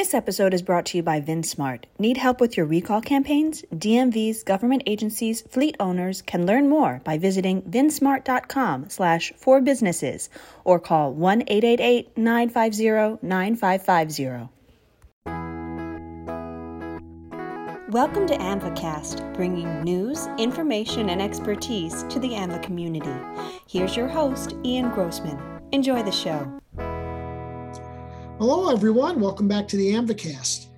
This episode is brought to you by VinSmart. Need help with your recall campaigns? DMVs, government agencies, fleet owners can learn more by visiting vinsmart.com slash for businesses or call 1-888-950-9550. Welcome to AAMVAcast, bringing news, information, and expertise to the AAMVA community. Here's your host, Ian Grossman. Enjoy the show. Hello, everyone. Welcome back to the AAMVAcast.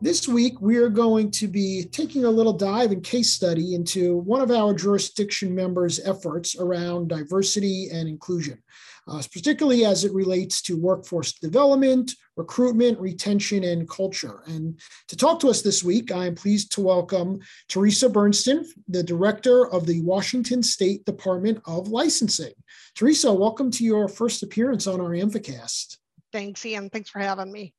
This week, we are going to be taking a little dive and case study into one of our jurisdiction members' efforts around diversity and inclusion, uh, particularly as it relates to workforce development, recruitment, retention, and culture. And to talk to us this week, I am pleased to welcome Teresa Berntsen, the director of the Washington State Department of Licensing. Teresa, welcome to your first appearance on our AAMVAcast. Thanks, Ian. Thanks for having me.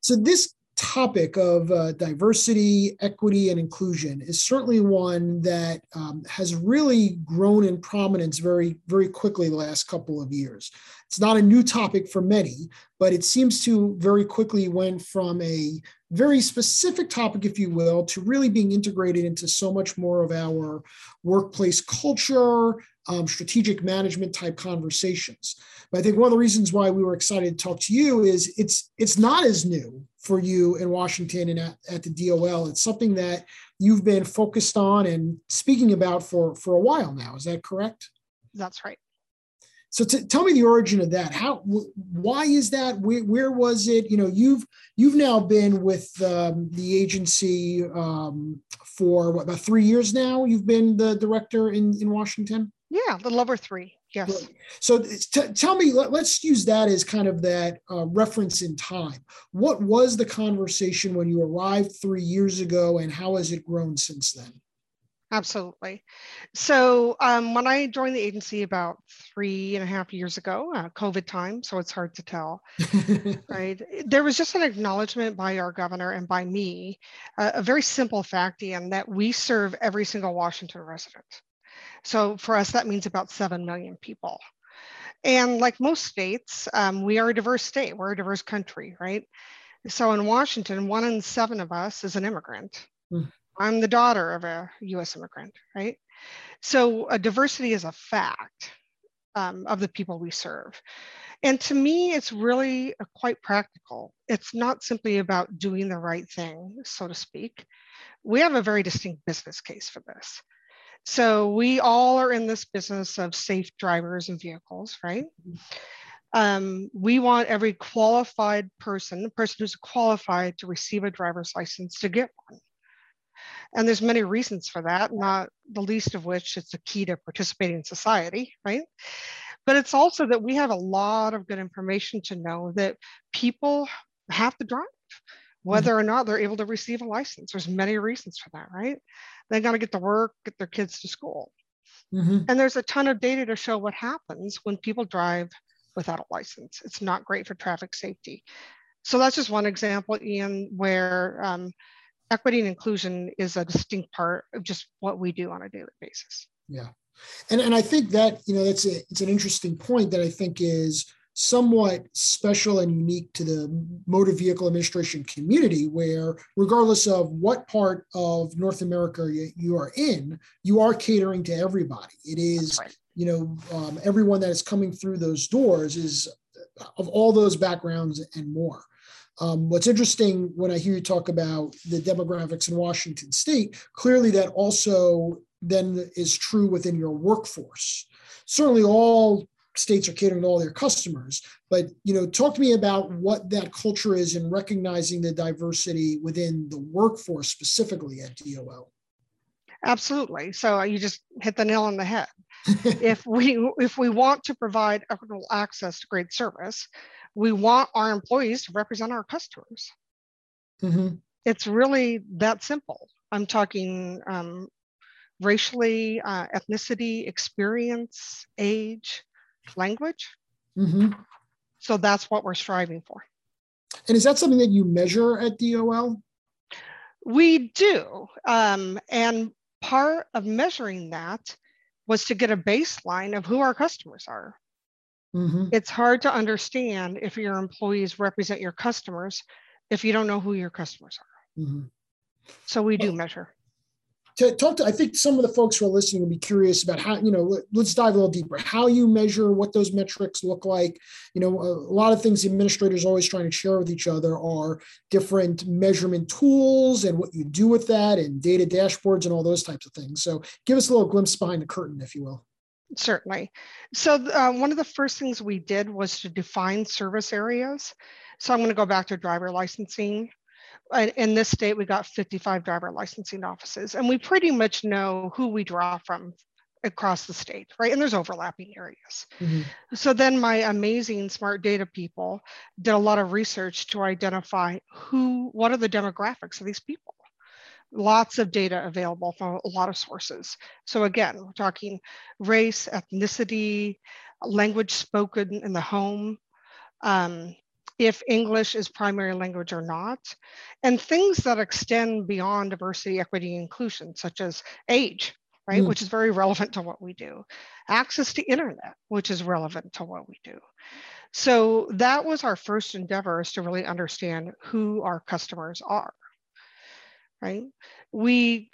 So, this topic of uh, diversity, equity, and inclusion is certainly one that um, has really grown in prominence very, very quickly the last couple of years. It's not a new topic for many, but it seems to very quickly went from a very specific topic, if you will, to really being integrated into so much more of our workplace culture, um, strategic management type conversations. But I think one of the reasons why we were excited to talk to you is it's it's not as new for you in Washington and at, at the DOL. It's something that you've been focused on and speaking about for for a while now. Is that correct? That's right. So t- tell me the origin of that. How? why is that? Where, where, was it? You know, you've you've now been with um, the agency um, for what, about three years now. You've been the director in in Washington. Yeah, a little over three. Yes. So t- tell me, let, us use that as kind of that uh, reference in time. What was the conversation when you arrived three years ago, and how has it grown since then? Absolutely. So um, when I joined the agency about three and a half years ago, uh, COVID time, so it's hard to tell, right? There was just an acknowledgement by our governor and by me, uh, a very simple fact, Ian, that we serve every single Washington resident. So for us, that means about 7 million people. And like most states, um, we are a diverse state, we're a diverse country, right? So in Washington, one in seven of us is an immigrant. Mm. I'm the daughter of a US immigrant, right? So a diversity is a fact um, of the people we serve. And to me, it's really quite practical. It's not simply about doing the right thing, so to speak. We have a very distinct business case for this. So we all are in this business of safe drivers and vehicles, right? Um, we want every qualified person, the person who's qualified to receive a driver's license, to get one. And there's many reasons for that, not the least of which it's a key to participating in society, right? But it's also that we have a lot of good information to know that people have to drive, whether mm-hmm. or not they're able to receive a license. There's many reasons for that, right? They got to get to work, get their kids to school. Mm-hmm. And there's a ton of data to show what happens when people drive without a license. It's not great for traffic safety. So that's just one example, Ian, where um, equity and inclusion is a distinct part of just what we do on a daily basis. Yeah. And, and I think that, you know, that's a, it's an interesting point that I think is somewhat special and unique to the motor vehicle administration community, where regardless of what part of North America you, you are in, you are catering to everybody. It is, right. you know, um, everyone that is coming through those doors is of all those backgrounds and more. Um, what's interesting when I hear you talk about the demographics in Washington state, clearly that also then is true within your workforce. Certainly, all states are catering to all their customers, but you know, talk to me about what that culture is in recognizing the diversity within the workforce specifically at DOL. Absolutely. So you just hit the nail on the head. if we if we want to provide equitable access to great service, we want our employees to represent our customers. Mm-hmm. It's really that simple. I'm talking um, racially, uh, ethnicity, experience, age, language. Mm-hmm. So that's what we're striving for. And is that something that you measure at DOL? We do. Um, and part of measuring that was to get a baseline of who our customers are. Mm-hmm. It's hard to understand if your employees represent your customers if you don't know who your customers are. Mm-hmm. So we do measure to talk to, I think some of the folks who are listening will be curious about how, you know, let, us dive a little deeper, how you measure, what those metrics look like. You know, a, a lot of things the administrators always trying to share with each other are different measurement tools and what you do with that and data dashboards and all those types of things. So give us a little glimpse behind the curtain, if you will. Certainly. So uh, one of the first things we did was to define service areas. So I'm going to go back to driver licensing in this state, we got 55 driver licensing offices, and we pretty much know who we draw from across the state, right? And there's overlapping areas. Mm-hmm. So then my amazing smart data people did a lot of research to identify who, what are the demographics of these people? Lots of data available from a lot of sources. So again, we're talking race, ethnicity, language spoken in the home, um, if English is primary language or not, and things that extend beyond diversity, equity, inclusion, such as age, right, mm. which is very relevant to what we do, access to internet, which is relevant to what we do. So that was our first endeavor is to really understand who our customers are, right? We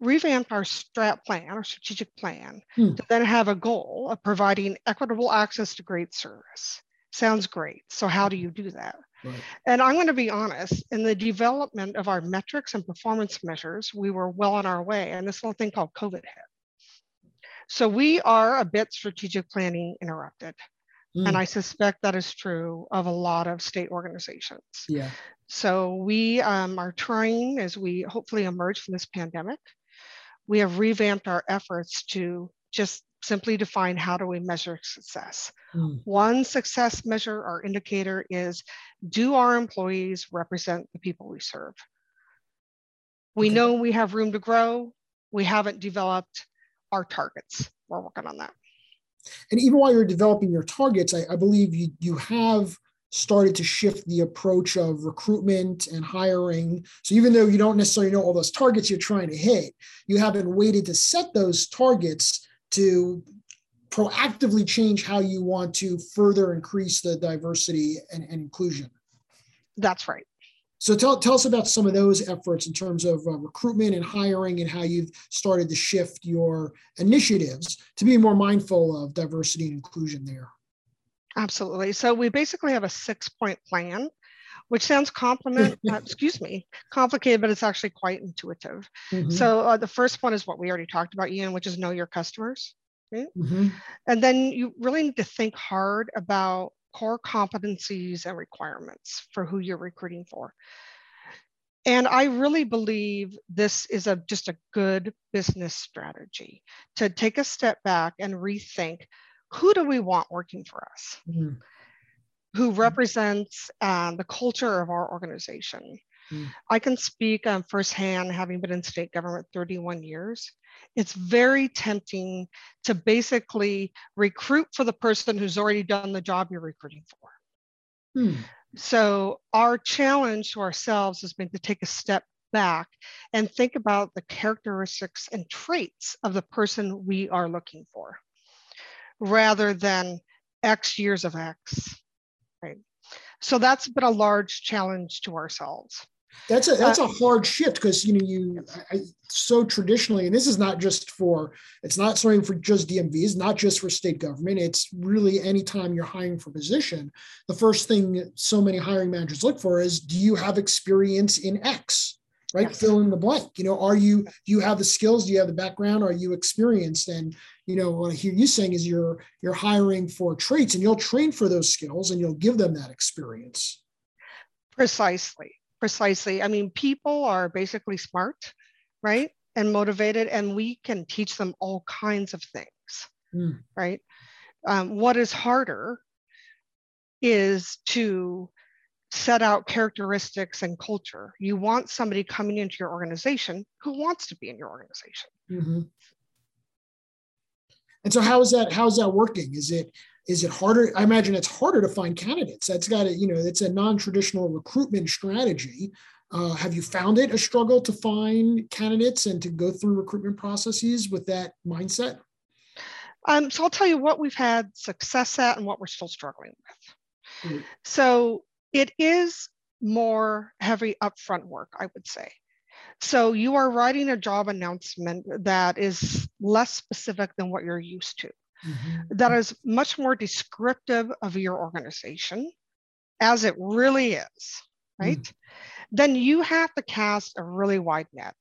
revamped our strat plan, our strategic plan, mm. to then have a goal of providing equitable access to great service sounds great. So how do you do that? Right. And I'm going to be honest, in the development of our metrics and performance measures, we were well on our way. And this little thing called COVID hit. So we are a bit strategic planning interrupted. Mm. And I suspect that is true of a lot of state organizations. Yeah. So we um, are trying as we hopefully emerge from this pandemic, we have revamped our efforts to just simply define how do we measure success. Mm. One success measure or indicator is do our employees represent the people we serve? We okay. know we have room to grow. We haven't developed our targets. We're working on that. And even while you're developing your targets, I, I believe you, you have started to shift the approach of recruitment and hiring. So even though you don't necessarily know all those targets you're trying to hit, you haven't waited to set those targets to proactively change how you want to further increase the diversity and, and inclusion. That's right. So tell, tell us about some of those efforts in terms of uh, recruitment and hiring and how you've started to shift your initiatives to be more mindful of diversity and inclusion there. Absolutely. So we basically have a six point plan, which sounds compliment, uh, excuse me, complicated, but it's actually quite intuitive. Mm-hmm. So uh, the first one is what we already talked about, Ian, which is know your customers. Right? Mm-hmm. And then you really need to think hard about core competencies and requirements for who you're recruiting for. And I really believe this is a just a good business strategy to take a step back and rethink who do we want working for us? Mm-hmm. Who represents uh, the culture of our organization? Mm. I can speak um, firsthand, having been in state government 31 years. It's very tempting to basically recruit for the person who's already done the job you're recruiting for. Mm. So, our challenge to ourselves has been to take a step back and think about the characteristics and traits of the person we are looking for rather than X years of X. Right. So that's been a large challenge to ourselves. That's a that's uh, a hard shift because you know you I, so traditionally, and this is not just for it's not something for just DMVs, not just for state government. It's really anytime you're hiring for position, the first thing so many hiring managers look for is do you have experience in X? Right, yes. fill in the blank. You know, are you do you have the skills? Do you have the background? Are you experienced? And you know, what I hear you saying is you're you're hiring for traits, and you'll train for those skills, and you'll give them that experience. Precisely Precisely. I mean, people are basically smart, right? And motivated, and we can teach them all kinds of things, mm. right? Um, what is harder is to set out characteristics and culture. You want somebody coming into your organization who wants to be in your organization. Mm-hmm. And so, how is that? How is that working? Is it is it harder? I imagine it's harder to find candidates. That's got to, you know, it's a non-traditional recruitment strategy. Uh, have you found it a struggle to find candidates and to go through recruitment processes with that mindset? Um, so I'll tell you what we've had success at and what we're still struggling with. Mm-hmm. So it is more heavy upfront work, I would say. So you are writing a job announcement that is less specific than what you're used to, mm-hmm. that is much more descriptive of your organization as it really is, right? Mm. Then you have to cast a really wide net.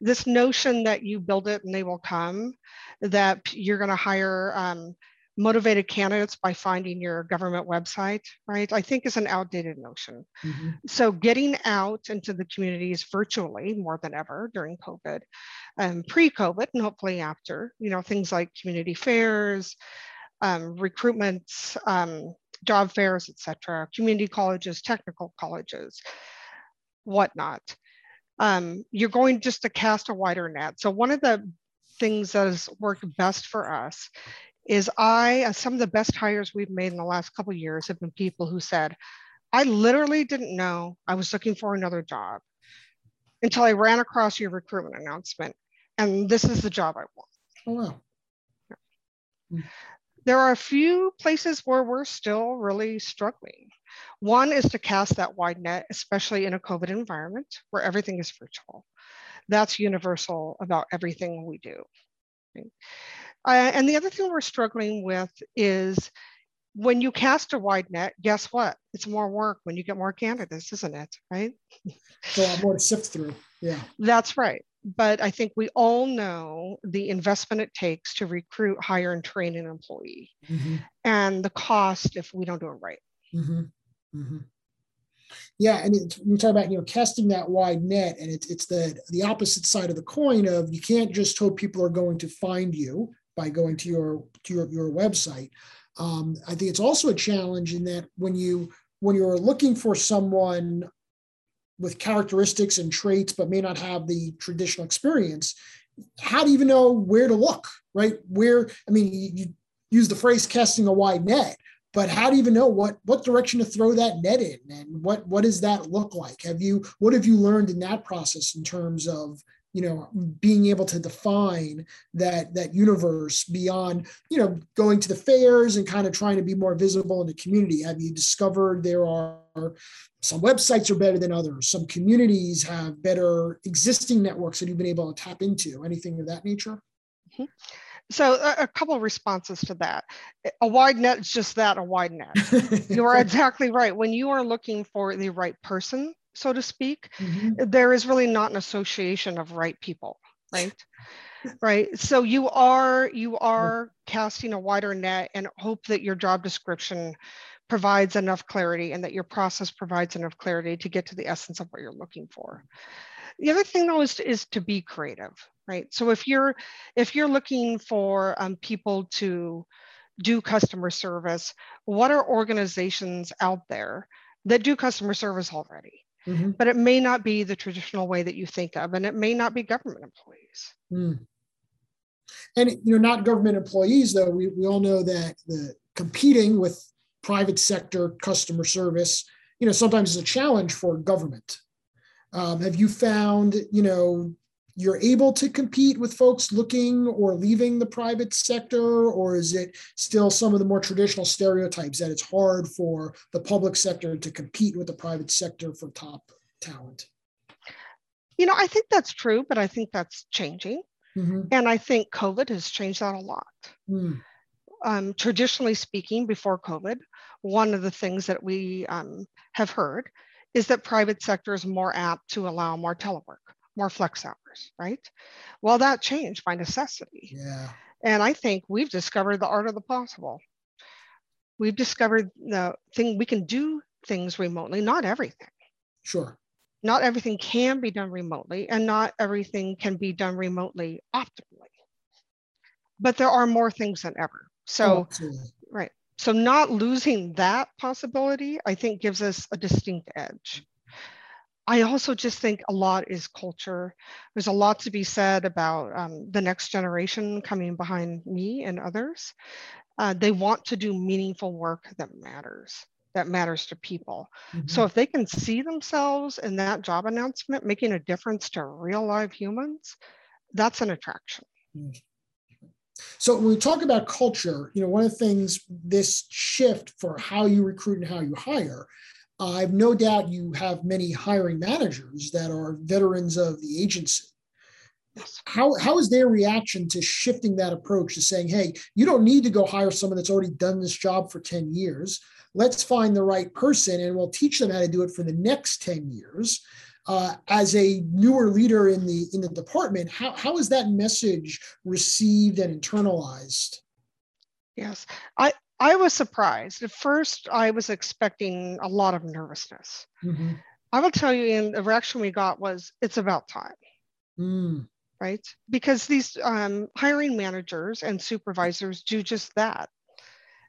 This notion that you build it and they will come, that you're going to hire um, motivated candidates by finding your government website, right? I think is an outdated notion. Mm-hmm. So getting out into the communities virtually more than ever during COVID, um, pre-COVID, and hopefully after, you know, things like community fairs, um, recruitment, um, job fairs, etc., community colleges, technical colleges, whatnot. Um, you're going just to cast a wider net. So one of the things that has worked best for us is I, uh, some of the best hires we've made in the last couple years have been people who said, I literally didn't know I was looking for another job until I ran across your recruitment announcement. And this is the job I want. Oh, wow. Yeah. There are a few places where we're still really struggling. One is to cast that wide net, especially in a COVID environment where everything is virtual. That's universal about everything we do. Uh, and the other thing we're struggling with is when you cast a wide net, guess what? It's more work when you get more candidates, isn't it? Right? So a lot more to sift through. Yeah. That's right. But I think we all know the investment it takes to recruit, hire, and train an employee, mm-hmm. and the cost if we don't do it right. Mm-hmm. Mm-hmm. Yeah, and it, you talk about you know casting that wide net, and it's it's the the opposite side of the coin of you can't just hope people are going to find you by going to your to your, your website. Um, I think it's also a challenge in that when you when you're looking for someone with characteristics and traits but may not have the traditional experience, how do you even know where to look? Right? Where I mean, you, you use the phrase casting a wide net, but how do you even know what what direction to throw that net in and what what does that look like? Have you what have you learned in that process in terms of you know being able to define that that universe beyond you know going to the fairs and kind of trying to be more visible in the community? Have you discovered there are some websites are better than others? Some communities have better existing networks that you've been able to tap into? Anything of that nature? Mm-hmm. So a, a, couple of responses to that. A wide net is just that, a wide net. you are exactly right. When you are looking for the right person, so to speak, mm-hmm. there is really not an association of right people, right? right. So you are you are casting a wider net and hope that your job description provides enough clarity and that your process provides enough clarity to get to the essence of what you're looking for. The other thing though is, is to be creative, right? So if you're if you're looking for um, people to do customer service, what are organizations out there that do customer service already? mm-hmm. but it may not be the traditional way that you think of, and it may not be government employees. Mm. And you know, not government employees though. We we all know that the competing with private sector customer service, you know, sometimes is a challenge for government. Um, have you found, you know, you're able to compete with folks looking or leaving the private sector, or is it still some of the more traditional stereotypes that it's hard for the public sector to compete with the private sector for top talent? You know, I think that's true, but I think that's changing. Mm-hmm. And I think COVID has changed that a lot. Mm. Um, traditionally speaking, before COVID, one of the things that we um, have heard is that private sector is more apt to allow more telework more flex hours, right? Well, that changed by necessity. Yeah. And I think we've discovered the art of the possible. We've discovered the thing we can do things remotely, not everything. Sure. Not everything can be done remotely, and not everything can be done remotely optimally. But there are more things than ever. So, oh, right. So, not losing that possibility, I think, gives us a distinct edge. I also just think a lot is culture. There's a lot to be said about um, the next generation coming behind me and others. Uh, they want to do meaningful work that matters, that matters to people. Mm-hmm. So if they can see themselves in that job announcement making a difference to real live humans, that's an attraction. Mm-hmm. So when we talk about culture, you know, one of the things this shift for how you recruit and how you hire I've no doubt you have many hiring managers that are veterans of the agency. How, how is their reaction to shifting that approach to saying, hey, you don't need to go hire someone that's already done this job for 10 years. Let's find the right person and we'll teach them how to do it for the next 10 years. Uh, as a newer leader in the in the department, how, how is that message received and internalized? Yes, I, I was surprised. At first, I was expecting a lot of nervousness. Mm-hmm. I will tell you, and the reaction we got was, it's about time. Mm. Right? Because these um, hiring managers and supervisors do just that.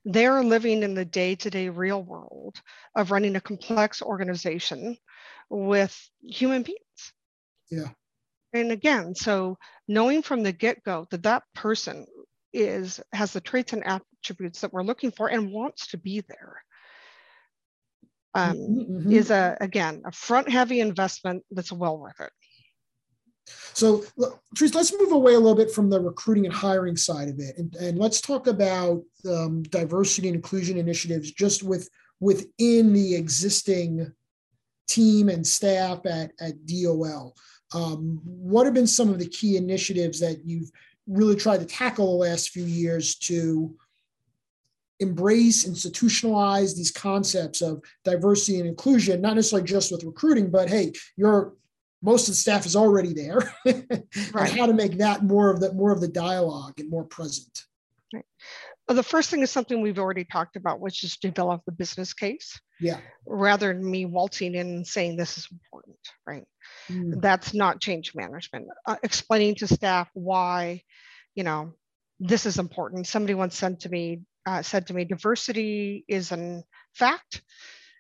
They're living in the day to day real world of running a complex organization with human beings. Yeah. And again, so knowing from the get go that that person is has the traits and attributes that we're looking for and wants to be there. Um, mm-hmm, mm-hmm. is a again a front heavy investment that's well worth it. So Teresa, let's move away a little bit from the recruiting and hiring side of it and, and let's talk about um, diversity and inclusion initiatives just with within the existing team and staff at, at dol um, what have been some of the key initiatives that you've really tried to tackle the last few years to embrace, institutionalize these concepts of diversity and inclusion, not necessarily just with recruiting, but hey, your most of the staff is already there. right. how to make that more of the more of the dialogue and more present. Right. Well, the first thing is something we've already talked about, which is develop the business case. Yeah. Rather than me waltzing in and saying this is important, right? Mm. That's not change management. Uh, explaining to staff why, you know, this is important. Somebody once said to me, uh, said to me, diversity is a fact,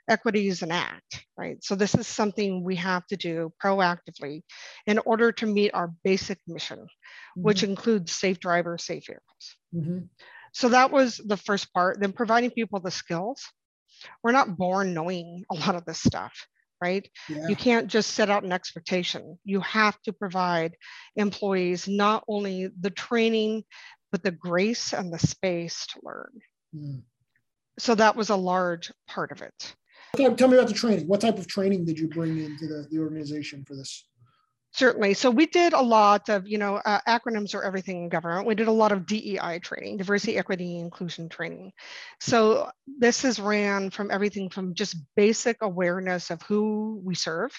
equity is an act, right? So this is something we have to do proactively in order to meet our basic mission, mm-hmm. which includes safe drivers, safe vehicles. Mm-hmm. So that was the first part. Then providing people the skills. We're not born knowing a lot of this stuff right? Yeah. You can't just set out an expectation. You have to provide employees not only the training, but the grace and the space to learn. Mm. So that was a large part of it. Tell me about the training. What type of training did you bring into the, the organization for this? Certainly. So we did a lot of, you know, uh, acronyms are everything in government. We did a lot of DEI training, diversity, equity, inclusion training. So this is ran from everything from just basic awareness of who we serve.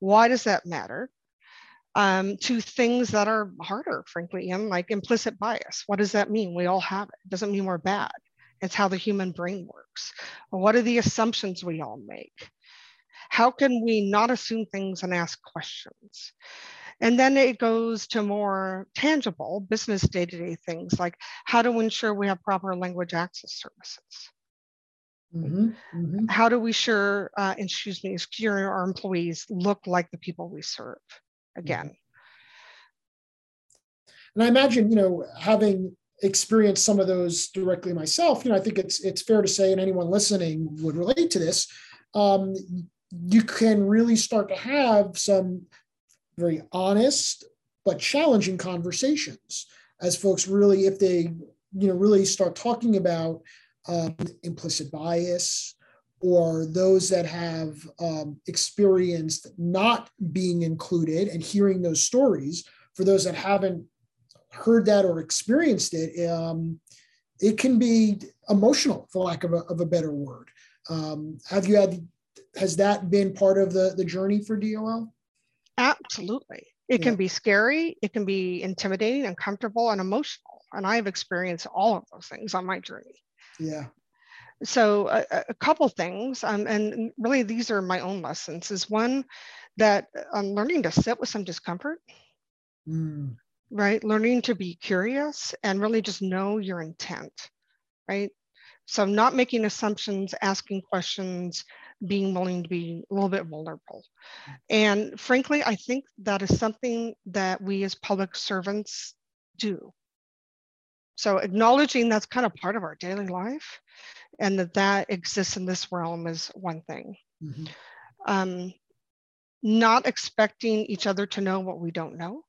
Why does that matter? Um, to things that are harder, frankly, and like implicit bias. What does that mean? We all have it. It doesn't mean we're bad. It's how the human brain works. What are the assumptions we all make? How can we not assume things and ask questions? And then it goes to more tangible business day to day things like how to ensure we have proper language access services. Mm-hmm, mm-hmm. How do we sure, uh, excuse me, ensure our employees look like the people we serve? Again. And I imagine, you know, having experienced some of those directly myself, you know, I think it's it's fair to say, and anyone listening would relate to this. Um, you can really start to have some very honest but challenging conversations as folks really if they you know really start talking about um, implicit bias or those that have um, experienced not being included and hearing those stories for those that haven't heard that or experienced it um, it can be emotional for lack of a, of a better word. Um, have you had has that been part of the the journey for DOL? Absolutely. It yeah. can be scary, it can be intimidating, uncomfortable, and emotional. And I've experienced all of those things on my journey. Yeah. So a, a couple things, um, and really these are my own lessons. Is one that I'm learning to sit with some discomfort. Mm. Right, learning to be curious and really just know your intent, right? So, not making assumptions, asking questions, being willing to be a little bit vulnerable. And frankly, I think that is something that we as public servants do. So acknowledging that's kind of part of our daily life and that that exists in this realm is one thing. Mm-hmm. Um, not expecting each other to know what we don't know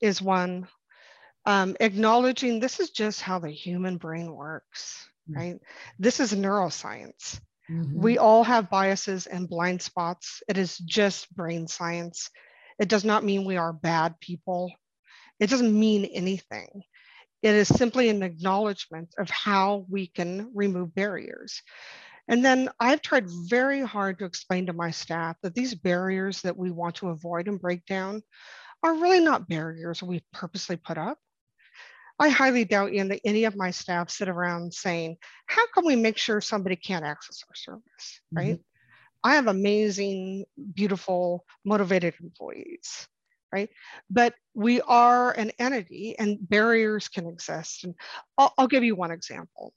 is one. Um, acknowledging this is just how the human brain works, mm-hmm. right? This is neuroscience Mm-hmm. We all have biases and blind spots. It is just brain science. It does not mean we are bad people. It doesn't mean anything. It is simply an acknowledgement of how we can remove barriers. And then I've tried very hard to explain to my staff that these barriers that we want to avoid and break down are really not barriers we purposely put up. I highly doubt in that any of my staff sit around saying, how can we make sure somebody can't access our service, right? Mm-hmm. I have amazing, beautiful, motivated employees, right? But we are an entity and barriers can exist. And I'll, I'll give you one example.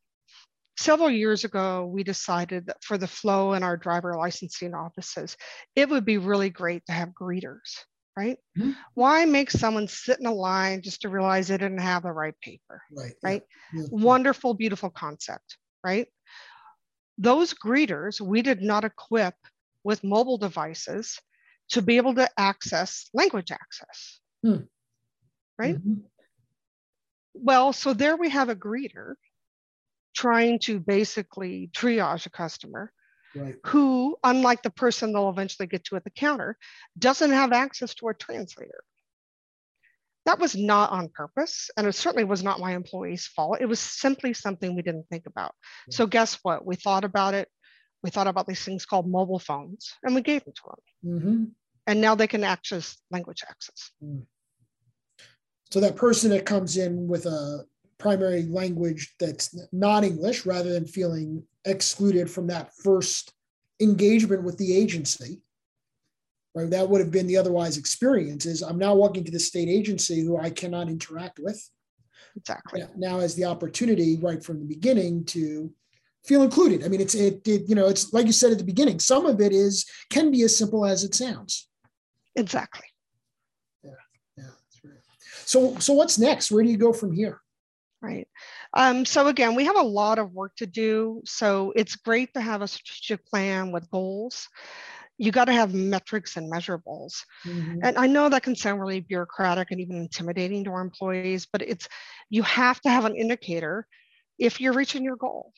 Several years ago, we decided that for the flow in our driver licensing offices, it would be really great to have greeters right? Mm-hmm. Why make someone sit in a line just to realize they didn't have the right paper? Right. Right. Yeah. Wonderful, beautiful concept, right? Those greeters we did not equip with mobile devices to be able to access language access. Hmm. Right? Mm-hmm. Well, so there we have a greeter trying to basically triage a customer right. who, unlike the person they'll eventually get to at the counter, doesn't have access to a translator. That was not on purpose, and it certainly was not my employee's fault. It was simply something we didn't think about. Yeah. So, guess what? We thought about it. We thought about these things called mobile phones, and we gave them to them. Mm-hmm. And now they can access language access. Mm. So, that person that comes in with a primary language that's not English rather than feeling excluded from that first engagement with the agency. Right, that would have been the otherwise experience. Is I'm now walking to the state agency who I cannot interact with. Exactly. Now has the opportunity right from the beginning to feel included. I mean, it's it, it you know it's like you said at the beginning. Some of it is can be as simple as it sounds. Exactly. Yeah, yeah, that's right. So so what's next? Where do you go from here? Right. Um, so again, we have a lot of work to do. So it's great to have a strategic plan with goals. You got to have metrics and measurables. Mm-hmm. And I know that can sound really bureaucratic and even intimidating to our employees, but it's you have to have an indicator if you're reaching your goal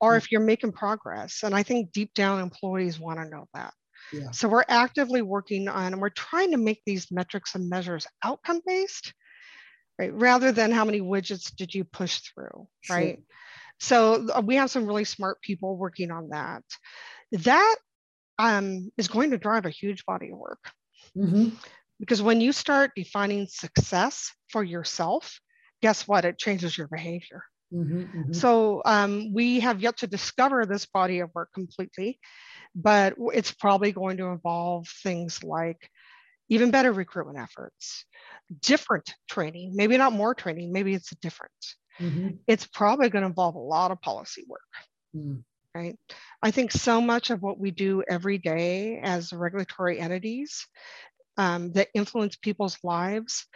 or mm-hmm. if you're making progress. And I think deep down employees want to know that. Yeah. So we're actively working on and we're trying to make these metrics and measures outcome based right? Rather than how many widgets did you push through, sure. right? So uh, we have some really smart people working on that. That um, is going to drive a huge body of work. Mm-hmm. Because when you start defining success for yourself, guess what? It changes your behavior. Mm-hmm, mm-hmm. So um, we have yet to discover this body of work completely, but it's probably going to involve things like even better recruitment efforts, different training, maybe not more training, maybe it's different. Mm-hmm. It's probably going to involve a lot of policy work. Mm. Right. I think so much of what we do every day as regulatory entities um, that influence people's lives,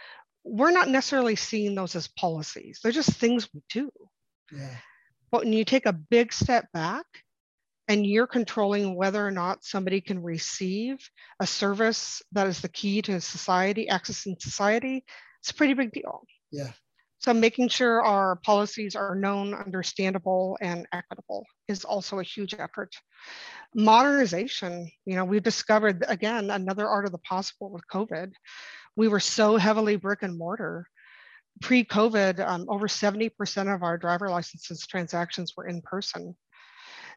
we're not necessarily seeing those as policies. They're just things we do. Yeah. But when you take a big step back and you're controlling whether or not somebody can receive a service that is the key to society, accessing society, it's a pretty big deal. Yeah. So making sure our policies are known, understandable, and equitable is also a huge effort. Modernization, you know, we've discovered again another art of the possible with COVID. We were so heavily brick and mortar. Pre-COVID, um, over 70% of our driver licenses transactions were in person.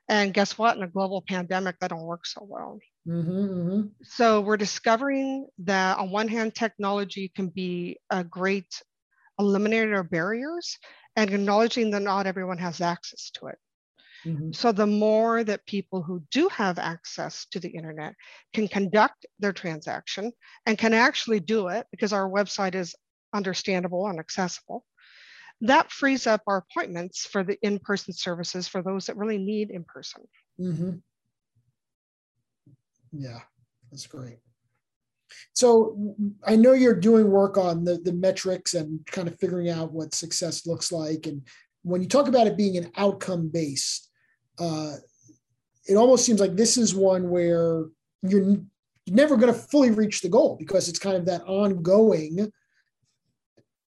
And guess what? In a global pandemic, that don't work so well. Mm-hmm, mm-hmm. So we're discovering that on one hand, technology can be a great eliminator of barriers and acknowledging that not everyone has access to it. Mm-hmm. So the more that people who do have access to the internet can conduct their transaction and can actually do it because our website is understandable and accessible, that frees up our appointments for the in-person services for those that really need in-person. Mm-hmm. Yeah, that's great. So I know you're doing work on the, the metrics and kind of figuring out what success looks like. And when you talk about it being an outcome based, uh, it almost seems like this is one where you're never going to fully reach the goal because it's kind of that ongoing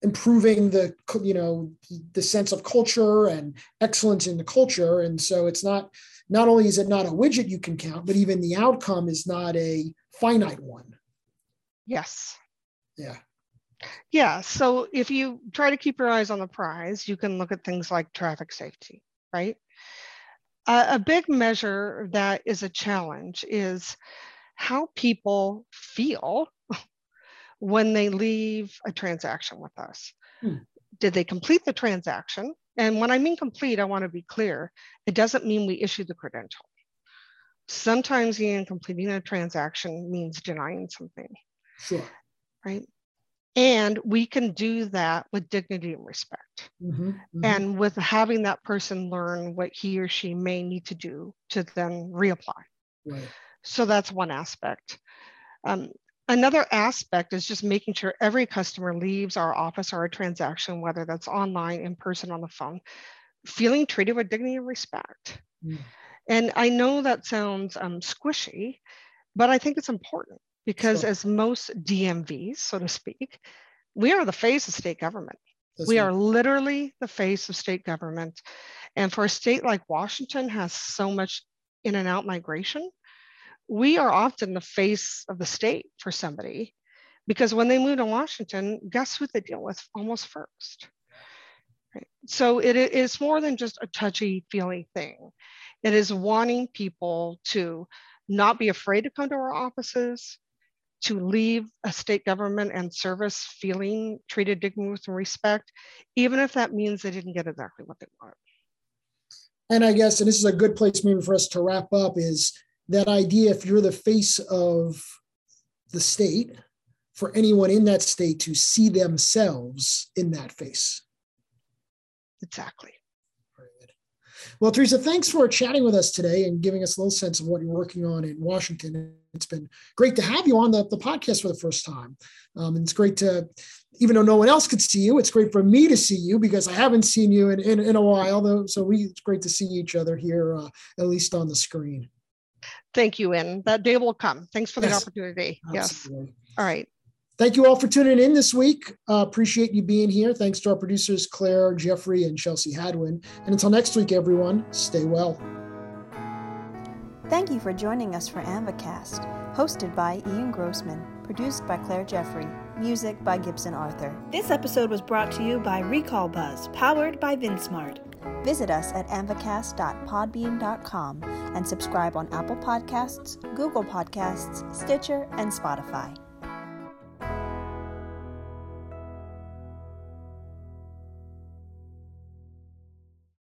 improving the you know the sense of culture and excellence in the culture and so it's not not only is it not a widget you can count, but even the outcome is not a finite one. Yes. Yeah. Yeah. So if you try to keep your eyes on the prize, you can look at things like traffic safety, right? Uh, a big measure that is a challenge is how people feel when they leave a transaction with us. Hmm. Did they complete the transaction? And when I mean complete, I want to be clear. It doesn't mean we issue the credential. Sometimes in completing a transaction means denying something. Sure. Right. And we can do that with dignity and respect. Mm-hmm, mm-hmm. And with having that person learn what he or she may need to do to then reapply. Right. So that's one aspect. Um, another aspect is just making sure every customer leaves our office or a transaction, whether that's online, in person, on the phone, feeling treated with dignity and respect. Mm. And I know that sounds um, squishy, but I think it's important because sure. as most DMVs, so to speak, we are the face of state government. That's we right. are literally the face of state government. And for a state like Washington has so much in and out migration, we are often the face of the state for somebody because when they move to Washington, guess who they deal with almost first? Right? So it is more than just a touchy feely thing. It is wanting people to not be afraid to come to our offices, to leave a state government and service feeling treated dignity with respect, even if that means they didn't get exactly what they want. And I guess, and this is a good place maybe for us to wrap up, is that idea if you're the face of the state, for anyone in that state to see themselves in that face. Exactly. Well, Teresa, thanks for chatting with us today and giving us a little sense of what you're working on in Washington. It's been great to have you on the, the podcast for the first time. Um, and it's great to, even though no one else could see you, it's great for me to see you because I haven't seen you in, in, in a while. Though, so we, it's great to see each other here, uh, at least on the screen. Thank you, and that day will come. Thanks for the opportunity. Absolutely. Yes. All right. Thank you all for tuning in this week. Uh, appreciate you being here. Thanks to our producers, Claire, Jeffrey, and Chelsea Hadwin. And until next week, everyone, stay well. Thank you for joining us for AAMVAcast, hosted by Ian Grossman, produced by Claire Jeffrey, music by Gibson Arthur. This episode was brought to you by Recall Buzz, powered by VinSmart. Visit us at amvacast.podbean.com and subscribe on Apple Podcasts, Google Podcasts, Stitcher, and Spotify.